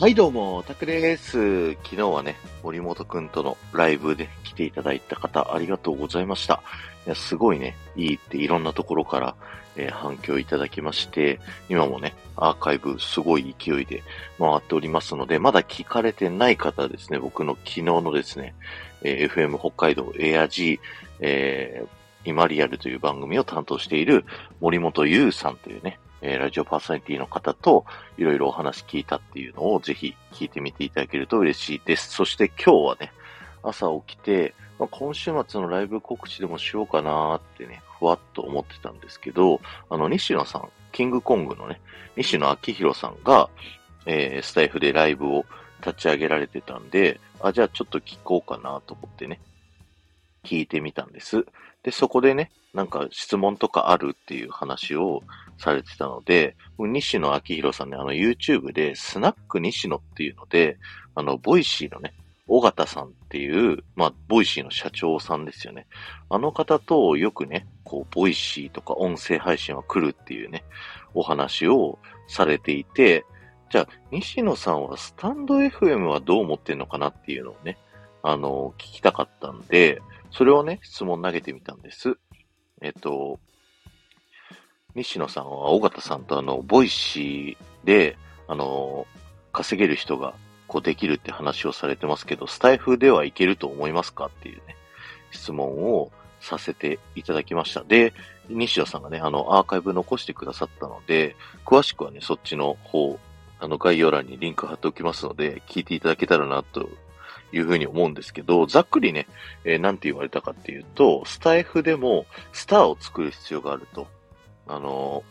はい、どうも、タクです。昨日はね、森本くんとのライブで来ていただいた方、ありがとうございました。いや、すごいね、いいっていろんなところから、えー反響いただきまして、今もね、アーカイブすごい勢いで回っておりますので、まだ聞かれてない方はですね、僕の昨日のですね、えー FM 北海道エア G、えー今リアルという番組を担当している森本優さんというね、えーラジオパーソナリティの方といろいろお話聞いたっていうのをぜひ聞いてみていただけると嬉しいです。そして今日はね、朝起きて、まあ、今週末のライブ告知でもしようかなってね、ふわっと思ってたんですけど、あの、西野さん、キングコングのね、西野昭弘さんが、えースタイフでライブを立ち上げられてたんで、あ、じゃあちょっと聞こうかなと思ってね、聞いてみたんです。で、そこでね、なんか質問とかあるっていう話をされてたので、西野亮廣さんね、あの YouTube でスナック西野っていうので、あの、 Voicy のね、緒方さんっていう、まあ、 Voicy の社長さんですよね。あの方とよくね、こう、 Voicy とか音声配信は来るっていうね、お話をされていて、じゃあ、西野さんはスタンド FM はどう思ってんのかなっていうのをね、あの、聞きたかったんで、それをね、質問投げてみたんです。えっと、西野さんは緒方さんとあの、 Voicy で、あの、稼げる人がこうできるって話をされてますけど、スタエフではいけると思いますかっていうね、質問をさせていただきました。で、西野さんがね、あの、アーカイブ残してくださったので、詳しくはね、そっちの方、あの、概要欄にリンク貼っておきますので、聞いていただけたらな、というふうに思うんですけど、ざっくりね、えーなんて言われたかっていうと、スタエフでもスターを作る必要があると。あの、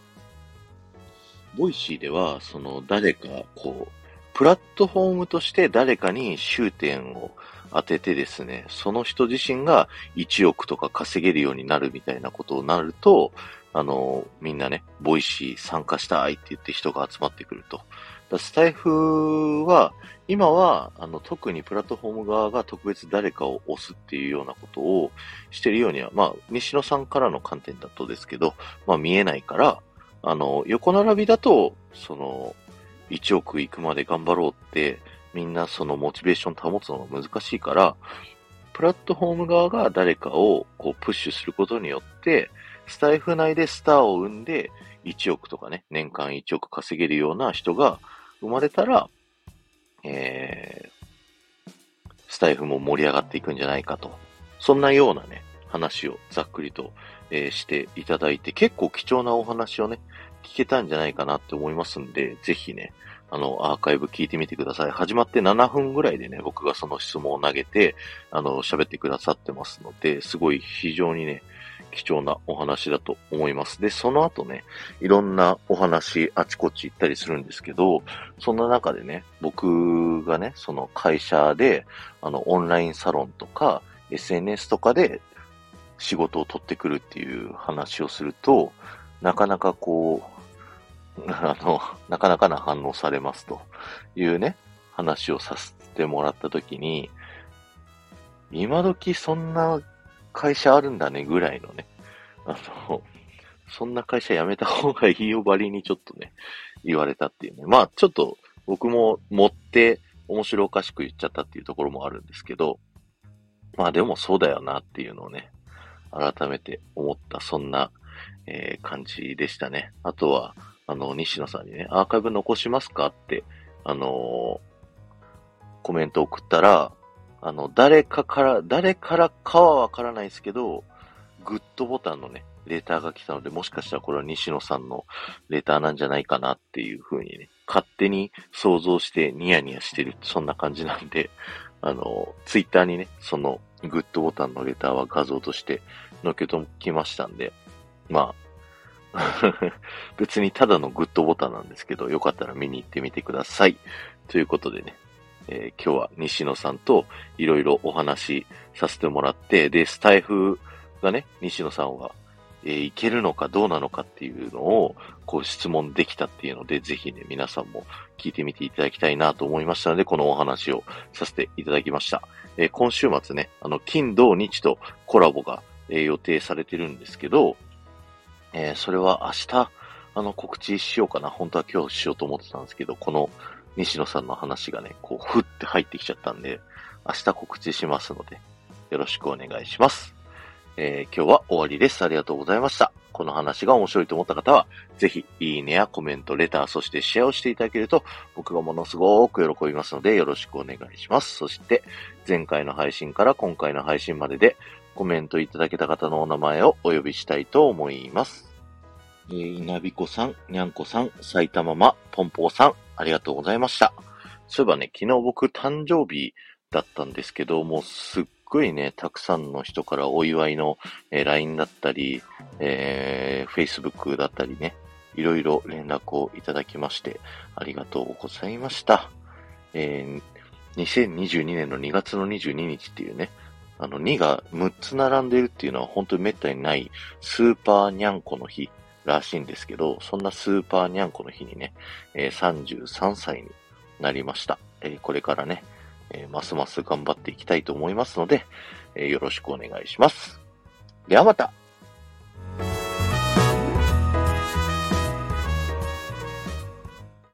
Voicy では、その誰か、こう、プラットフォームとして誰かに焦点を当ててですね、その人自身が1億とか稼げるようになるみたいなことになると、あの、みんなね、 Voicy 参加したいって言って人が集まってくると。スタエフは、今は、あの、特にプラットフォーム側が特別誰かを押すっていうようなことをしてるようには、まあ、西野さんからの観点だとですけど、まあ見えないから、あの、横並びだと、その、1億いくまで頑張ろうって、みんなそのモチベーション保つのが難しいから、プラットフォーム側が誰かをこうプッシュすることによって、スタイフ内でスターを生んで、1億とかね、年間1億稼げるような人が生まれたら、えー、スタイフも盛り上がっていくんじゃないかと。そんなようなね、話をざっくりと、えーしていただいて、結構貴重なお話をね、聞けたんじゃないかなって思いますんで、ぜひね、あの、アーカイブ聞いてみてください。始まって7分ぐらいでね、僕がその質問を投げて、あの、喋ってくださってますので、すごい非常にね、貴重なお話だと思います。で、その後ね、いろんなお話、あちこち行ったりするんですけど、そんな中でね、僕がね、その会社で、あの、オンラインサロンとか、SNS とかで仕事を取ってくるっていう話をすると、なかなかこう、あの、なかなかな反応されますというね、話をさせてもらったときに、今時そんな会社あるんだねぐらいのね、あの、そんな会社辞めた方がいいよばりにちょっとね、言われたっていうね。まあちょっと僕も持って面白おかしく言っちゃったっていうところもあるんですけど、まあでもそうだよなっていうのをね、改めて思った、そんな、えー感じでしたね。あとは、あの、西野さんにね、アーカイブ残しますかって、あのーコメント送ったら、あの、誰かから、誰からかはわからないですけど、グッドボタンのね、レターが来たので、もしかしたらこれは西野さんのレターなんじゃないかなっていう風にね、勝手に想像してニヤニヤしてる、そんな感じなんで、あの、ツイッターにね、そのグッドボタンのレターは画像として載っけときましたんで、まあ、別にただのグッドボタンなんですけど、よかったら見に行ってみてください。ということでね、えー今日は西野さんといろいろお話しさせてもらって、で、スタイフがね、西野さんは、えーいけるのかどうなのかっていうのを、こう質問できたっていうので、ぜひね、皆さんも聞いてみていただきたいなと思いましたので、このお話をさせていただきました。えー今週末ね、あの、金、土、日とコラボが、えー予定されてるんですけど、えーそれは明日、あの、告知しようかな。本当は今日しようと思ってたんですけど、この西野さんの話がね、こう、ふって入ってきちゃったんで、明日告知しますので、よろしくお願いします。えー、今日は終わりです。ありがとうございました。この話が面白いと思った方は、ぜひ、いいねやコメント、レター、そしてシェアをしていただけると、僕がものすごく喜びますので、よろしくお願いします。そして、前回の配信から今回の配信までで、コメントいただけた方のお名前をお呼びしたいと思います。えー、稲彦さん、にゃんこさん、埼玉ま、ぽんぽーさん、ありがとうございました。そういえばね、昨日僕誕生日だったんですけど、もうすっごいね、たくさんの人からお祝いの、えー、LINE だったり、えー、Facebook だったりね、いろいろ連絡をいただきまして、ありがとうございました。えー、2022年の2月の22日っていうね、あの2が6つ並んでるっていうのは本当に滅多にないスーパーニャンコの日らしいんですけど、そんなスーパーニャンコの日にね、えー、33歳になりました。えー、これからね、えー、ますます頑張っていきたいと思いますので、えー、よろしくお願いします。ではまた